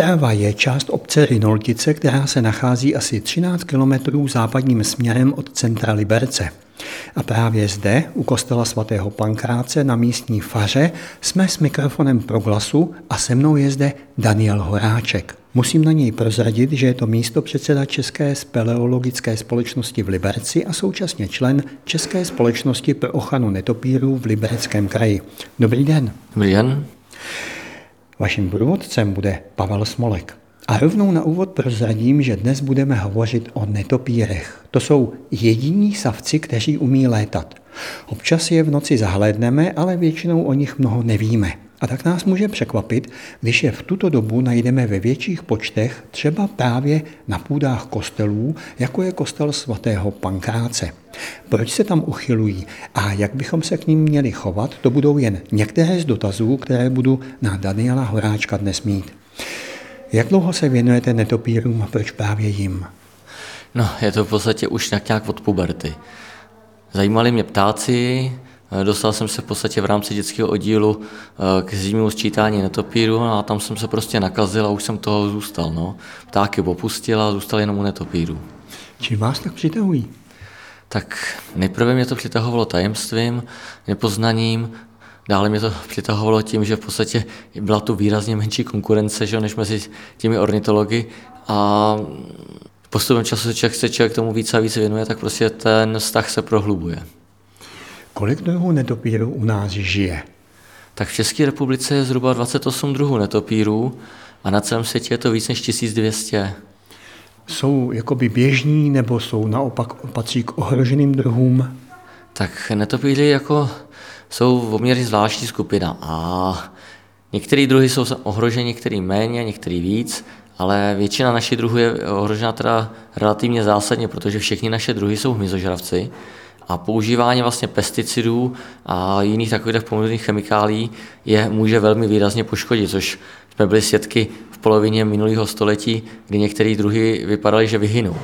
Jítava je část obce Rinoltice, která se nachází asi 13 kilometrů západním směrem od centra Liberce. A právě zde, u kostela svatého Pankráce na místní faře, jsme s mikrofonem pro glasu a se mnou je zde Daniel Horáček. Musím na něj prozradit, že je to místo předseda České speleologické společnosti v Liberci a současně člen České společnosti pro ochranu netopírů v Libereckém kraji. Dobrý den. Dobrý den. Vaším průvodcem bude Pavel Smolek. A rovnou na úvod prozradím, že dnes budeme hovořit o netopírech. To jsou jediní savci, kteří umí létat. Občas je v noci zahlédneme, ale většinou o nich mnoho nevíme. A tak nás může překvapit, když je v tuto dobu najdeme ve větších počtech, třeba právě na půdách kostelů, jako je kostel svatého Pankráce. Proč se tam uchylují a jak bychom se k ním měli chovat, to budou jen některé z dotazů, které budu na Daniela Horáčka dnes mít. Jak dlouho se věnujete netopírům a proč právě jim? No, je to v podstatě už nějak od puberty. Zajímali mě ptáci, Dostal jsem se v podstatě v rámci dětského oddílu eh, k zimnímu sčítání netopíru a tam jsem se prostě nakazil a už jsem toho zůstal. No. Ptáky opustil a zůstal jenom u netopíru. Čím vás tak přitahují? Tak nejprve mě to přitahovalo tajemstvím, nepoznaním, Dále mě to přitahovalo tím, že v podstatě byla tu výrazně menší konkurence že, než mezi těmi ornitology a postupem času se se člověk tomu více a více věnuje, tak prostě ten vztah se prohlubuje. Kolik druhů netopírů u nás žije? Tak v České republice je zhruba 28 druhů netopírů a na celém světě je to víc než 1200. Jsou jakoby běžní nebo jsou naopak patří k ohroženým druhům? Tak netopíři jako jsou poměrně zvláštní skupina a některé druhy jsou ohroženy, některý méně, některý víc, ale většina našich druhů je ohrožena teda relativně zásadně, protože všechny naše druhy jsou hmyzožravci a používání vlastně pesticidů a jiných takových pomocných chemikálí je může velmi výrazně poškodit, což jsme byli svědky v polovině minulého století, kdy některé druhy vypadaly, že vyhynou.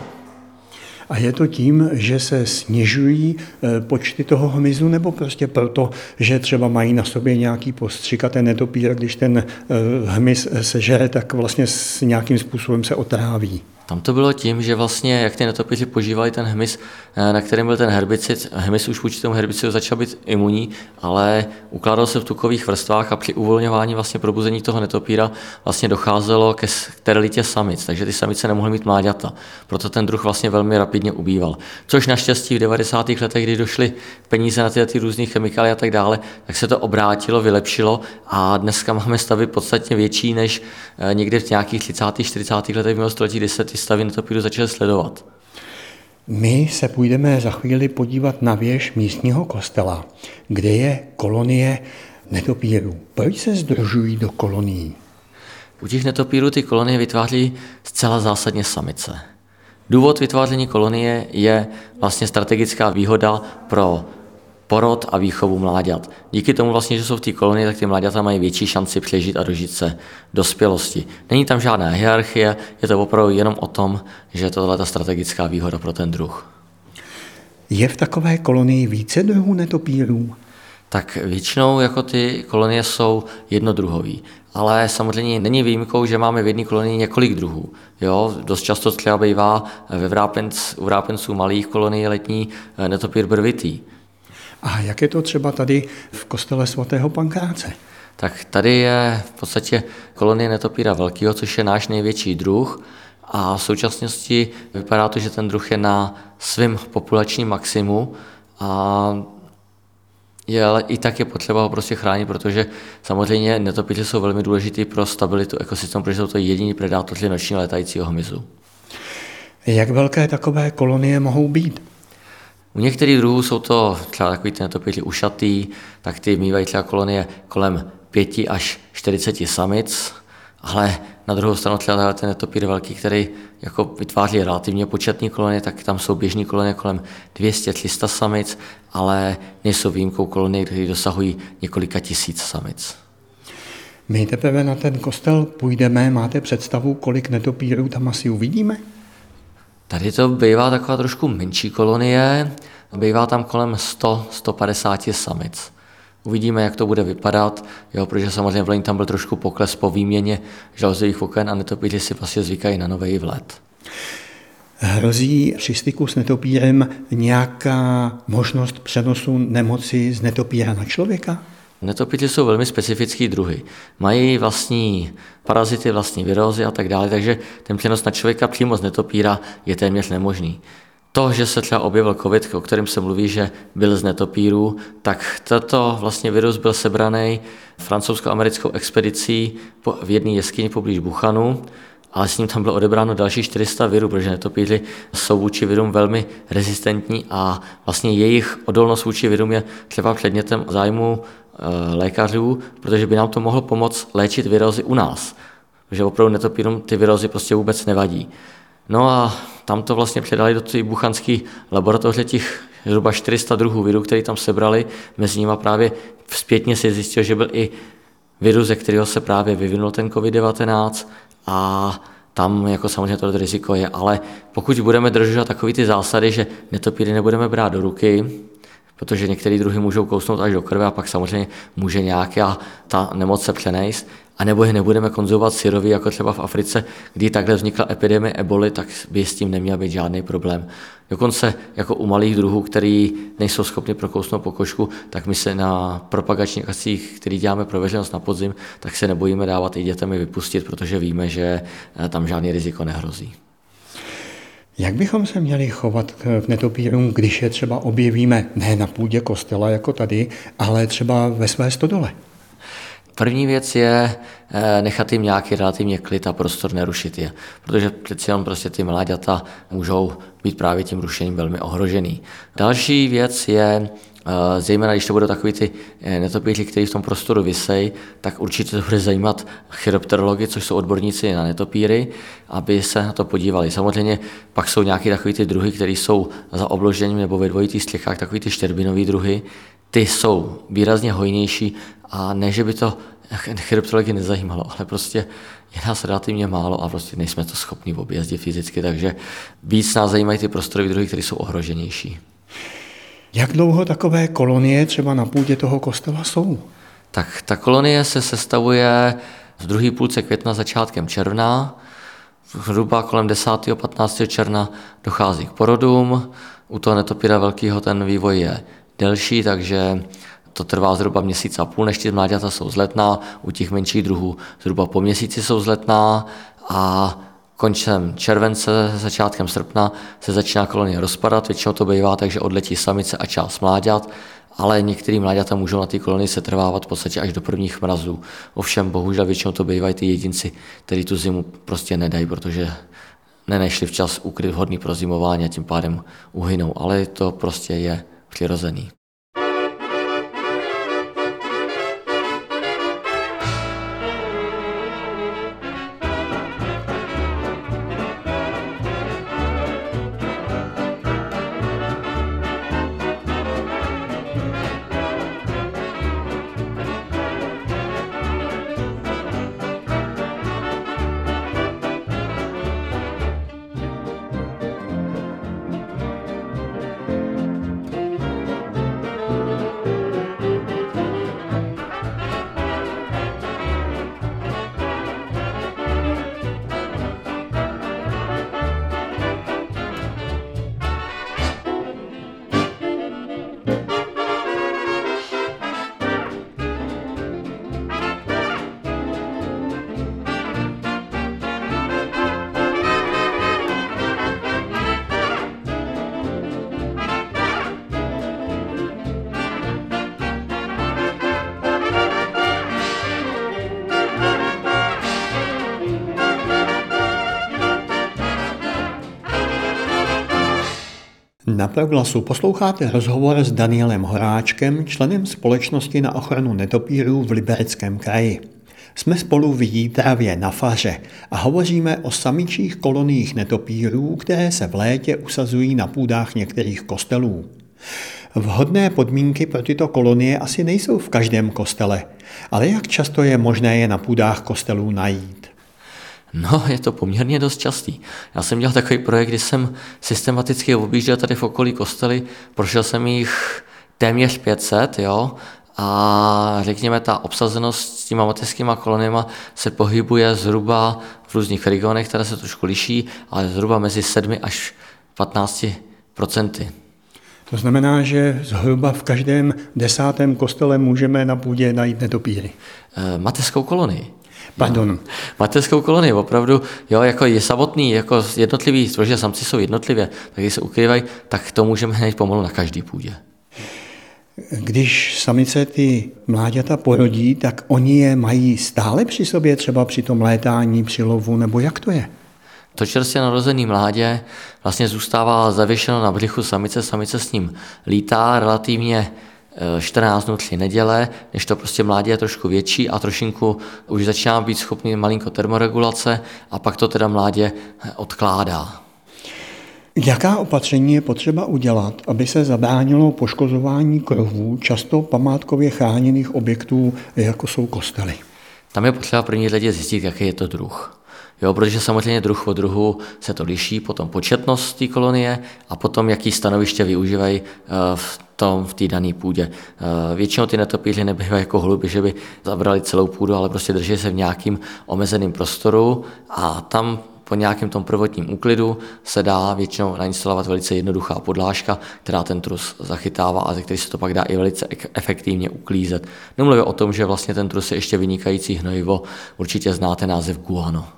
A je to tím, že se snižují eh, počty toho hmyzu, nebo prostě proto, že třeba mají na sobě nějaký postřik a ten netopír, když ten eh, hmyz sežere, tak vlastně s nějakým způsobem se otráví? Tam to bylo tím, že vlastně, jak ty netopíři požívali ten hmyz, eh, na kterém byl ten herbicid, hmyz už vůči tomu herbicidu začal být imunní, ale ukládal se v tukových vrstvách a při uvolňování vlastně probuzení toho netopíra vlastně docházelo ke sterilitě samic, takže ty samice nemohly mít mláďata. Proto ten druh vlastně velmi rapidně ubýval. Což naštěstí v 90. letech, kdy došly peníze na ty, ty různé chemikálie a tak dále, tak se to obrátilo, vylepšilo a dneska máme stavy podstatně větší než eh, někde v nějakých 30. 40. letech minulého století, 10 Staví na to půjdu začal sledovat. My se půjdeme za chvíli podívat na věž místního kostela, kde je kolonie netopírů. Proč se združují do kolonií? U těch netopírů ty kolonie vytváří zcela zásadně samice. Důvod vytváření kolonie je vlastně strategická výhoda pro porod a výchovu mláďat. Díky tomu vlastně, že jsou v té kolonii, tak ty mláďata mají větší šanci přežít a dožít se dospělosti. Není tam žádná hierarchie, je to opravdu jenom o tom, že je to ta strategická výhoda pro ten druh. Je v takové kolonii více druhů netopírů? Tak většinou jako ty kolonie jsou jednodruhový, ale samozřejmě není výjimkou, že máme v jedné kolonii několik druhů. Jo, dost často třeba bývá ve vrápenc, u vrápenců malých kolonií letní eh, netopír brvitý. A jak je to třeba tady v kostele svatého Pankráce? Tak tady je v podstatě kolonie netopíra velkého, což je náš největší druh. A v současnosti vypadá to, že ten druh je na svém populačním maximu a je, ale i tak je potřeba ho prostě chránit, protože samozřejmě netopíři jsou velmi důležitý pro stabilitu ekosystému, protože jsou to jediní predátoři noční letajícího hmyzu. Jak velké takové kolonie mohou být? U některých druhů jsou to třeba takový ty netopíři ušatý, tak ty mývají třeba kolonie kolem 5 až 40 samic, ale na druhou stranu třeba ten netopír velký, který jako vytváří relativně početní kolonie, tak tam jsou běžní kolonie kolem 200-300 samic, ale nejsou výjimkou kolonie, které dosahují několika tisíc samic. My teprve na ten kostel půjdeme, máte představu, kolik netopírů tam asi uvidíme? Tady to bývá taková trošku menší kolonie, bývá tam kolem 100-150 samic. Uvidíme, jak to bude vypadat, jo, protože samozřejmě v loni tam byl trošku pokles po výměně žaluzových oken a netopíři si vlastně zvykají na nový vlet. Hrozí při styku s netopírem nějaká možnost přenosu nemoci z netopíra na člověka? Netopíři jsou velmi specifický druhy. Mají vlastní parazity, vlastní virózy a tak dále, takže ten přenos na člověka přímo z netopíra je téměř nemožný. To, že se třeba objevil COVID, o kterém se mluví, že byl z netopíru, tak tato vlastně virus byl sebraný francouzsko-americkou expedicí v jedné jeskyni poblíž Buchanu, ale s ním tam bylo odebráno další 400 virů, protože netopíři jsou vůči virům velmi rezistentní a vlastně jejich odolnost vůči virům je třeba předmětem zájmu lékařů, protože by nám to mohlo pomoct léčit virózy u nás. Že opravdu netopírům ty virózy prostě vůbec nevadí. No a tam to vlastně předali do té buchanské laboratoře těch zhruba 400 druhů virů, který tam sebrali. Mezi nimi právě zpětně si zjistil, že byl i virus, ze kterého se právě vyvinul ten COVID-19 a tam jako samozřejmě to riziko je, ale pokud budeme držet takové ty zásady, že netopíry nebudeme brát do ruky, protože některé druhy můžou kousnout až do krve a pak samozřejmě může nějaká ta nemoc se přenést, a nebo je nebudeme konzumovat syrový, jako třeba v Africe, kdy takhle vznikla epidemie eboli, tak by s tím neměl být žádný problém. Dokonce jako u malých druhů, který nejsou schopni prokousnout pokožku, tak my se na propagačních akcích, který děláme pro veřejnost na podzim, tak se nebojíme dávat i dětem vypustit, protože víme, že eh, tam žádný riziko nehrozí. Jak bychom se měli chovat k netopírům, když je třeba objevíme ne na půdě kostela jako tady, ale třeba ve své stodole? První věc je eh, nechat jim nějaký relativně klid a prostor, nerušit je, protože přeci jenom prostě ty mláďata můžou být právě tím rušením velmi ohrožený. Další věc je zejména když to budou takový ty eh, netopíři, kteří v tom prostoru vysej, tak určitě to bude zajímat chiropterologi, což jsou odborníci na netopíry, aby se na to podívali. Samozřejmě pak jsou nějaké takové ty druhy, které jsou za obložením nebo ve dvojitých střechách, takový ty štěrbinové druhy, ty jsou výrazně hojnější a ne, že by to chiropterology nezajímalo, ale prostě je nás relativně málo a prostě nejsme to schopni objezdit fyzicky, takže víc nás zajímají ty prostorové druhy, které jsou ohroženější. Jak dlouho takové kolonie třeba na půdě toho kostela jsou? Tak ta kolonie se sestavuje v druhé půlce května, začátkem června. Zhruba kolem 10. 15. června dochází k porodům. U toho netopíra velkého ten vývoj je delší, takže to trvá zhruba měsíc a půl, než ty mláďata jsou zletná. U těch menších druhů zhruba po měsíci jsou zletná a koncem července, začátkem srpna se začíná kolonie rozpadat, většinou to bývá, takže odletí samice a část mláďat, ale některý mláďata můžou na té kolonii se trvávat v podstatě až do prvních mrazů. Ovšem, bohužel většinou to bývají ty jedinci, kteří tu zimu prostě nedají, protože nenešli včas ukryt vhodný pro zimování a tím pádem uhynou, ale to prostě je přirozený. Na Proglasu posloucháte rozhovor s Danielem Horáčkem, členem společnosti na ochranu netopírů v Libereckém kraji. Jsme spolu v Jítravě na Faře a hovoříme o samičích koloniích netopírů, které se v létě usazují na půdách některých kostelů. Vhodné podmínky pro tyto kolonie asi nejsou v každém kostele, ale jak často je možné je na půdách kostelů najít? No, je to poměrně dost častý. Já jsem dělal takový projekt, kdy jsem systematicky objížděl tady v okolí kostely, prošel jsem jich téměř 500, jo, a řekněme, ta obsazenost s těma mateřskýma koloniema se pohybuje zhruba v různých regionech, které se trošku liší, ale zhruba mezi 7 až 15 procenty. To znamená, že zhruba v každém desátém kostele můžeme na půdě najít netopíry. E, mateřskou kolonii. Pardon. Mateřskou kolonii, opravdu, jo, jako je samotný, jako jednotlivý, protože samci jsou jednotlivě, tak když se ukrývají, tak to můžeme hned pomalu na každý půdě. Když samice ty mláďata porodí, tak oni je mají stále při sobě, třeba při tom létání, při lovu, nebo jak to je? To čerstvě narozený mládě vlastně zůstává zavěšeno na břichu samice, samice s ním lítá relativně 14 dnů, 3 neděle, než to prostě mládě je trošku větší a trošinku už začíná být schopný malinko termoregulace a pak to teda mládě odkládá. Jaká opatření je potřeba udělat, aby se zabránilo poškozování krovů, často památkově chráněných objektů, jako jsou kostely? Tam je potřeba první řadě zjistit, jaký je to druh. Jo, protože samozřejmě druh od druhu se to liší, potom početnost té kolonie a potom, jaký stanoviště využívají eh, v tom, v té dané půdě. Eh, většinou ty netopíři nebývají jako hluby, že by zabrali celou půdu, ale prostě drží se v nějakým omezeném prostoru a tam po nějakém tom prvotním úklidu se dá většinou nainstalovat velice jednoduchá podlážka, která ten trus zachytává a ze který se to pak dá i velice efektivně uklízet. Nemluvě o tom, že vlastně ten trus je ještě vynikající hnojivo, určitě znáte název guano.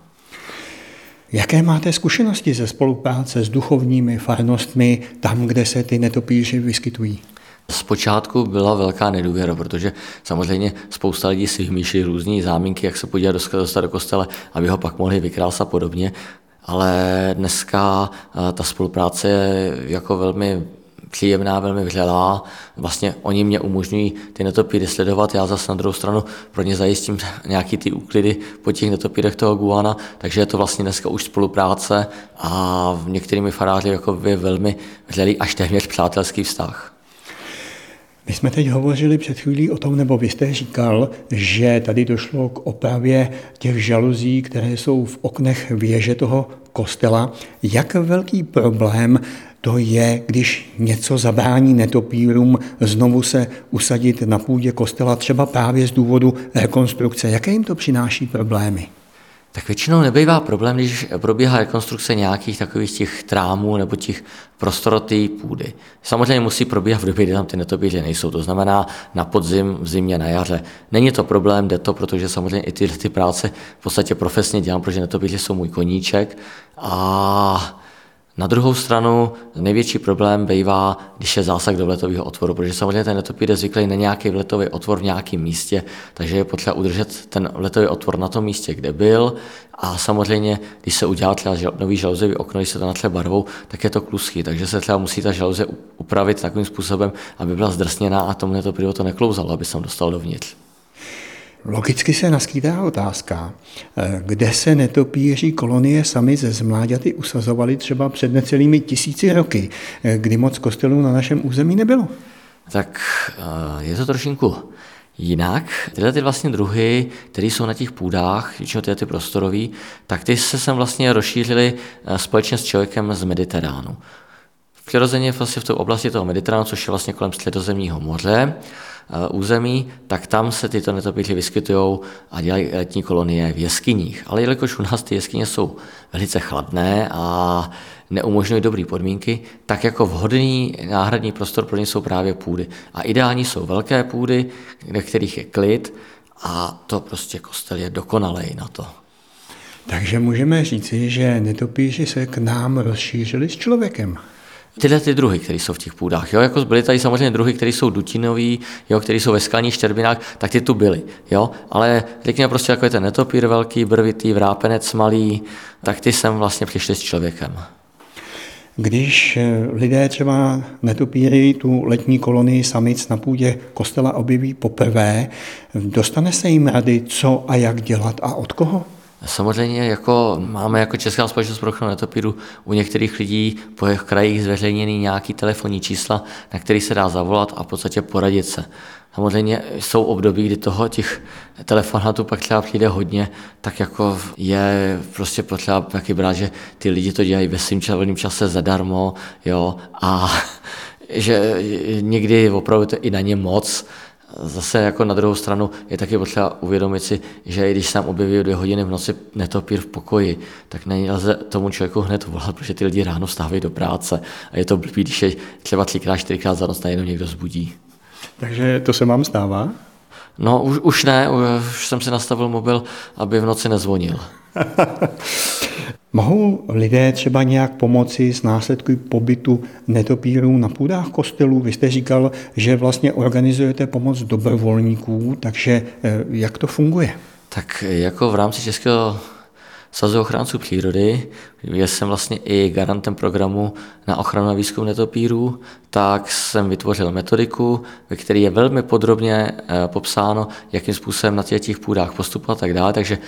Jaké máte zkušenosti ze spolupráce s duchovními farnostmi tam, kde se ty netopíři vyskytují? Zpočátku byla velká nedůvěra, protože samozřejmě spousta lidí si vymýšlí různé záminky, jak se podívat dostat do kostele, aby ho pak mohli vykrást a podobně. Ale dneska eh, ta spolupráce je jako velmi příjemná, velmi vřelá. Vlastně oni mě umožňují ty netopíry sledovat, já zase na druhou stranu pro ně zajistím nějaký ty úklidy po těch netopírech toho guana, takže je to vlastně dneska už spolupráce a v některými faráři jako je velmi vřelý až téměř přátelský vztah. My jsme teď hovořili před chvílí o tom, nebo vy jste říkal, že tady došlo k opravě těch žaluzí, které jsou v oknech věže toho kostela. Jak velký problém to je, když něco zabrání netopírům znovu se usadit na půdě kostela, třeba právě z důvodu rekonstrukce. Jaké jim to přináší problémy? Tak většinou nebývá problém, když probíhá rekonstrukce nějakých takových těch trámů nebo těch prostorotý půdy. Samozřejmě musí probíhat v době, kdy tam ty netopíře nejsou, to znamená na podzim, v zimě, na jaře. Není to problém, jde to, protože samozřejmě i ty, ty práce v podstatě profesně dělám, protože netopíře jsou můj koníček a na druhou stranu největší problém bývá, když je zásah do vletového otvoru, protože samozřejmě ten netopír je zvyklý na nějaký vletový otvor v nějakém místě, takže je potřeba udržet ten vletový otvor na tom místě, kde byl. A samozřejmě, když se udělá třeba nový žaluzový okno, když se to natře barvou, tak je to kluský, takže se třeba musí ta žaluze upravit takovým způsobem, aby byla zdrsněná a tomu netopíru to neklouzalo, aby se dostal dovnitř. Logicky se naskýtá otázka, eh, kde se netopíří kolonie sami ze zmláďaty usazovaly třeba před necelými tisíci roky, eh, kdy moc kostelů na našem území nebylo. Tak eh, je to trošinku jinak. Tyhle ty vlastně druhy, které jsou na těch půdách, většinou tyhle ty prostorový, tak ty se sem vlastně rozšířily společně s člověkem z Mediteránu. Přirozeně vlastně v té oblasti toho Mediteránu, což je vlastně kolem středozemního moře, území, tak tam se tyto netopíři vyskytují a dělají letní kolonie v jeskyních. Ale jelikož u nás ty jeskyně jsou velice chladné a neumožňují dobré podmínky, tak jako vhodný náhradní prostor pro ně jsou právě půdy. A ideální jsou velké půdy, kde kterých je klid a to prostě kostel je dokonalej na to. Takže můžeme říci, že netopíři se k nám rozšířili s člověkem tyhle ty druhy, které jsou v těch půdách. Jo? Jako byly tady samozřejmě druhy, které jsou dutinový, jo? které jsou ve skalních štěrbinách, tak ty tu byly. Jo? Ale řekněme prostě jako je ten netopír velký, brvitý, vrápenec malý, tak ty sem vlastně přišli s člověkem. Když eh, lidé třeba netopíry tu letní kolonii samic na půdě kostela objeví poprvé, dostane se jim rady, co a jak dělat a od koho? Samozřejmě jako máme jako Česká společnost pro ochranu netopíru u některých lidí po jejich krajích zveřejněný nějaký telefonní čísla, na který se dá zavolat a v podstatě poradit se. Samozřejmě jsou období, kdy toho těch telefonátů pak třeba přijde hodně, tak jako je prostě potřeba taky brát, že ty lidi to dělají ve svým volným čase zadarmo, jo, a že někdy opravdu to i na ně moc, zase jako na druhou stranu je taky potřeba uvědomit si, že i když se tam objeví dvě hodiny v noci netopír v pokoji, tak nelze tomu člověku hned volat, protože ty lidi ráno stávají do práce a je to blbý, když je třeba třikrát, čtyřikrát za noc najednou někdo zbudí. Takže to se vám stává? No už, už ne, už jsem si nastavil mobil, aby v noci nezvonil. Mohou lidé třeba nějak pomoci s následky pobytu netopírů na půdách kostelů? Vy jste říkal, že vlastně organizujete pomoc dobrovolníků, takže eh, jak to funguje? Tak jako v rámci Českého Svazu ochránců přírody, kde jsem vlastně i garantem programu na ochranu a výzkum netopírů, tak jsem vytvořil metodiku, ve které je velmi podrobně eh, popsáno, jakým způsobem na těch půdách postupovat a tak dále. Takže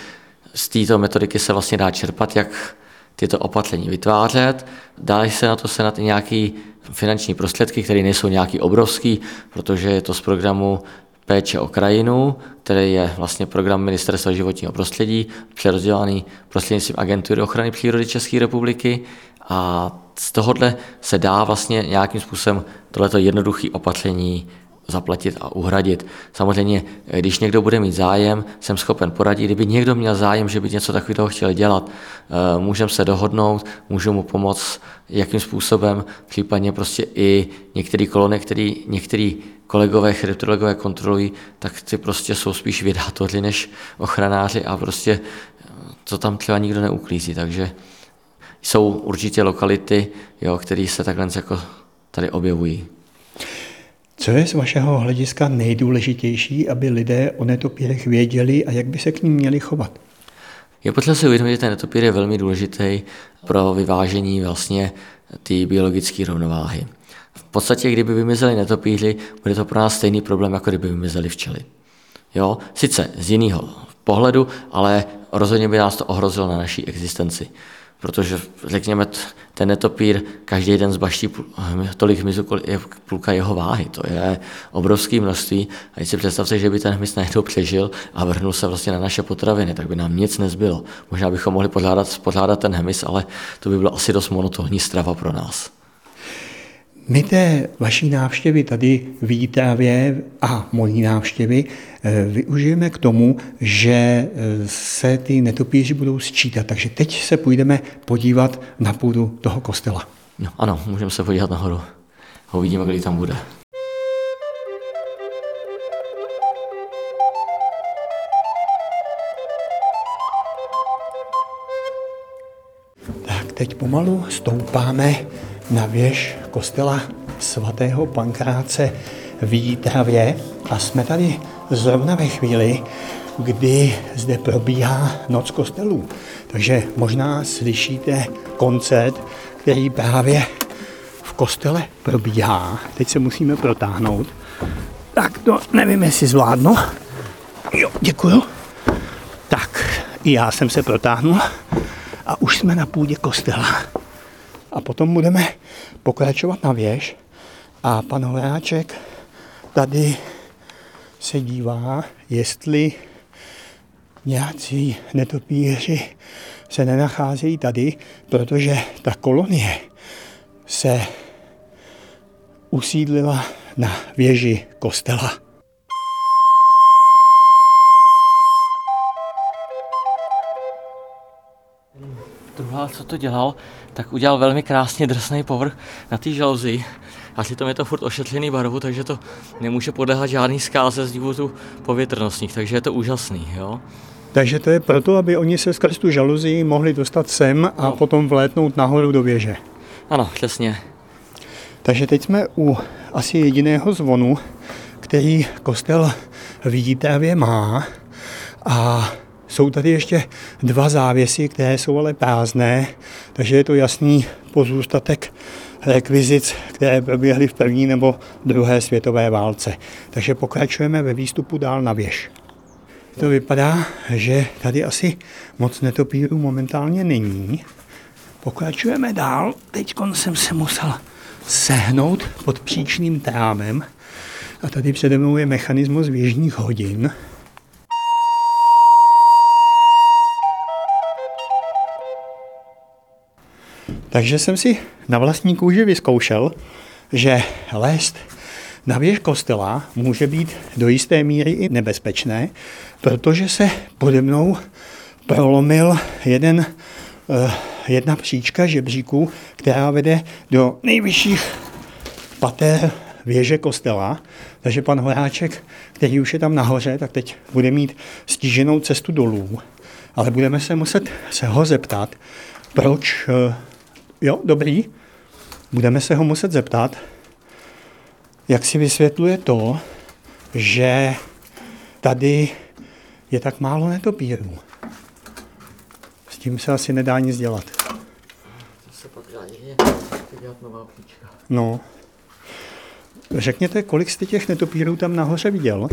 z této metodiky se vlastně dá čerpat, jak tyto opatření vytvářet. Dále se na to senat i nějaký finanční prostředky, které nejsou nějaký obrovský, protože je to z programu péče o krajinu, který je vlastně program Ministerstva životního prostředí, přerozdělaný prostřednictvím Agentury ochrany přírody České republiky a z tohohle se dá vlastně nějakým způsobem tohleto jednoduché opatření zaplatit a uhradit. Samozřejmě, když někdo bude mít zájem, jsem schopen poradit. Kdyby někdo měl zájem, že by něco takového chtěl dělat, eh, můžeme se dohodnout, můžu mu pomoct, jakým způsobem, případně prostě i některé kolony, který některý kolegové chryptologové kontrolují, tak ty prostě jsou spíš vědátoři než ochranáři a prostě to tam třeba nikdo neuklízí, takže jsou určitě lokality, jo, které se takhle jako tady objevují. Co je z vašeho hlediska nejdůležitější, aby lidé o netopírech věděli a jak by se k ním měli chovat? Je potřeba si uvědomit, že ten netopír je velmi důležitý pro vyvážení vlastně té biologické rovnováhy. V podstatě, kdyby vymizeli netopíři, bude to pro nás stejný problém, jako kdyby vymizeli včely. Jo, sice z jiného pohledu, ale rozhodně by nás to ohrozilo na naší existenci protože řekněme, ten netopír každý den zbaští tolik hmyzu, je půlka jeho váhy. To je obrovské množství. A když si představte, že by ten hmyz najednou přežil a vrhnul se vlastně na naše potraviny, tak by nám nic nezbylo. Možná bychom mohli podládat, podládat ten hmyz, ale to by bylo asi dost monotónní strava pro nás. My té vaší návštěvy tady v Jítávě a mojí návštěvy eh, využijeme k tomu, že eh, se ty netopíři budou sčítat. Takže teď se půjdeme podívat na půdu toho kostela. No, ano, můžeme se podívat nahoru. Uvidíme, kdy tam bude. Tak teď pomalu stoupáme na věž kostela svatého Pankráce v Jítravě a jsme tady zrovna ve chvíli, kdy zde probíhá noc kostelů. Takže možná slyšíte koncert, který právě v kostele probíhá. Teď se musíme protáhnout. Tak to nevím, jestli zvládnu. Jo, děkuju. Tak, i já jsem se protáhnul a už jsme na půdě kostela. A potom budeme pokračovat na věž a pan Horáček tady se dívá, jestli nějací netopíři se nenacházejí tady, protože ta kolonie se usídlila na věži kostela. Co to dělal, tak udělal velmi krásně drsný povrch na té žaluzi. A přitom je to furt ošetřený barvu, takže to nemůže podléhat žádný zkáze z důvodu povětrnostních, takže je to úžasný. Jo? Takže to je proto, aby oni se skrz tu žaluzii mohli dostat sem a no. potom vlétnout nahoru do věže. Ano, přesně. Takže teď jsme u asi jediného zvonu, který kostel v Jítávě má a jsou tady ještě dva závěsy, které jsou ale prázdné, takže je to jasný pozůstatek rekvizic, které proběhly v první nebo druhé světové válce. Takže pokračujeme ve výstupu dál na věž. To vypadá, že tady asi moc netopírů momentálně není. Pokračujeme dál. Teď jsem se musel sehnout pod příčným trávem a tady přede mnou je mechanismus věžních hodin. Takže jsem si na vlastní kůži vyzkoušel, že lézt Na věž kostela může být do jisté míry i nebezpečné, protože se pode mnou prolomil jeden, eh, jedna příčka žebříku, která vede do nejvyšších pater věže kostela. Takže pan Horáček, který už je tam nahoře, tak teď bude mít stíženou cestu dolů. Ale budeme se muset se ho zeptat, proč, eh, jo, dobrý, budeme se ho muset zeptat, jak si vysvětluje to, že tady je tak málo netopírů. S tím se asi nedá nic dělat. To se pak dá dělat nová. No. Řekněte, kolik jste těch netopírů tam nahoře viděl?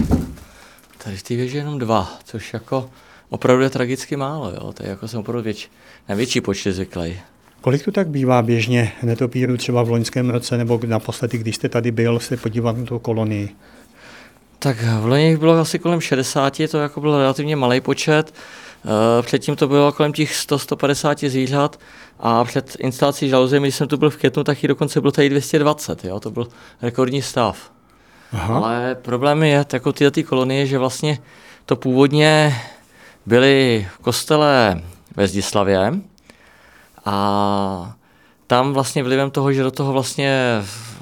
Tady v té věži jenom dva, což jako opravdu je tragicky málo. Jo? To je jako jsem opravdu větší, největší počet zvyklý. Kolik tu tak bývá běžně netopírů třeba v loňském roce nebo naposledy, když jste tady byl, se podívat na tu kolonii? Tak v loni bylo asi kolem 60, to jako byl relativně malý počet. Eh, předtím to bylo kolem těch 100-150 zvířat a před instalací žaluzie, když jsem tu byl v květnu, tak i dokonce bylo tady 220, jo? to byl rekordní stav. Aha. Ale problém je jako tyhle ty kolonie, že vlastně to původně byly v kostele ve Zdislavě a tam vlastně vlivem toho, že do toho vlastně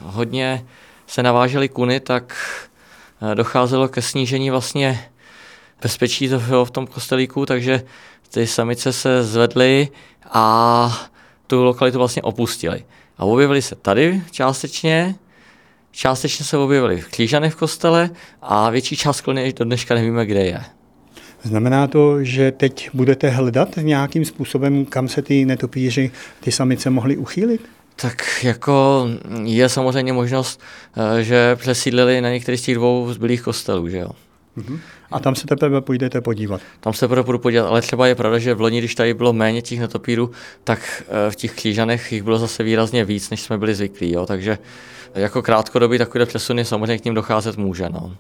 hodně se navážely kuny, tak eh, docházelo ke snížení vlastně bezpečí v tom kostelíku, takže ty samice se zvedly a tu lokalitu vlastně opustili. A objevili se tady částečně, částečně se objevili v Křížany v kostele a větší část kolony do dneška nevíme, kde je. Znamená to, že teď budete hledat nějakým způsobem, kam se ty netopíři, ty samice mohly uchýlit? Tak jako je samozřejmě možnost, eh, že přesídlili na některých z těch dvou zbylých kostelů, že jo. Uh-huh. A tam se teprve půjdete podívat. Tam se teprve půjdu podívat, ale třeba je pravda, že v loni, když tady bylo méně těch netopírů, tak eh, v těch křížanech jich bylo zase výrazně víc, než jsme byli zvyklí. Jo? Takže jako krátkodobý takovýhle přesuny samozřejmě k ním docházet může. No.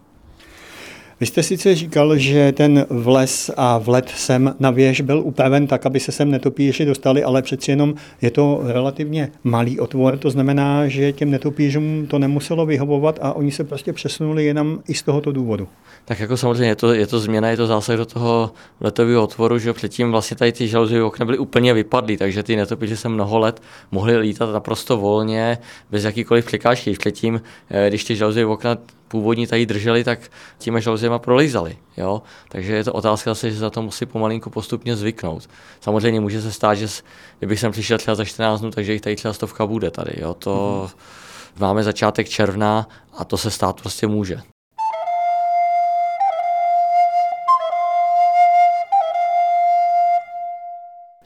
Vy jste sice říkal, že ten vles a vlet sem na věž byl upraven tak, aby se sem netopíři dostali, ale přeci jenom je to relativně malý otvor, to znamená, že těm netopířům to nemuselo vyhovovat a oni se prostě přesunuli jenom i z tohoto důvodu. Tak jako samozřejmě je to, je to změna, je to zásah do toho letového otvoru, že předtím vlastně tady ty žaluzivé okna byly úplně vypadly, takže ty netopíři se mnoho let mohli lítat naprosto volně, bez jakýkoliv překážky. Předtím, eh, když ty žaluzivé okna původní tady drželi, tak těmi žaluzema prolízali. Jo? Takže je to otázka zase, že za to musí pomalinku postupně zvyknout. Samozřejmě může se stát, že kdybych sem přišel třeba za 14 dnů, takže jich tady třeba stovka bude tady. Jo? To mm-hmm. máme začátek června a to se stát prostě může.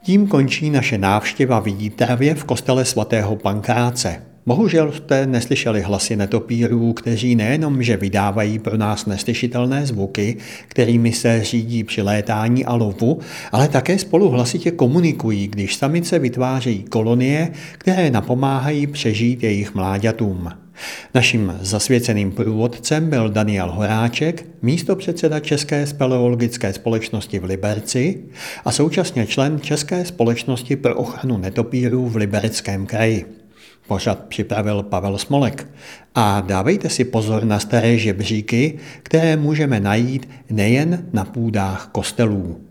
Tím končí naše návštěva v v kostele svatého Pankráce. Bohužel jste neslyšeli hlasy netopírů, kteří nejenom, že vydávají pro nás neslyšitelné zvuky, kterými se řídí při létání a lovu, ale také spolu hlasitě komunikují, když samice vytvářejí kolonie, které napomáhají přežít jejich mláďatům. Naším zasvěceným průvodcem byl Daniel Horáček, místo předseda České speleologické společnosti v Liberci a současně člen České společnosti pro ochranu netopírů v Libereckém kraji. Pořad připravil Pavel Smolek. A dávejte si pozor na staré žebříky, které můžeme najít nejen na půdách kostelů.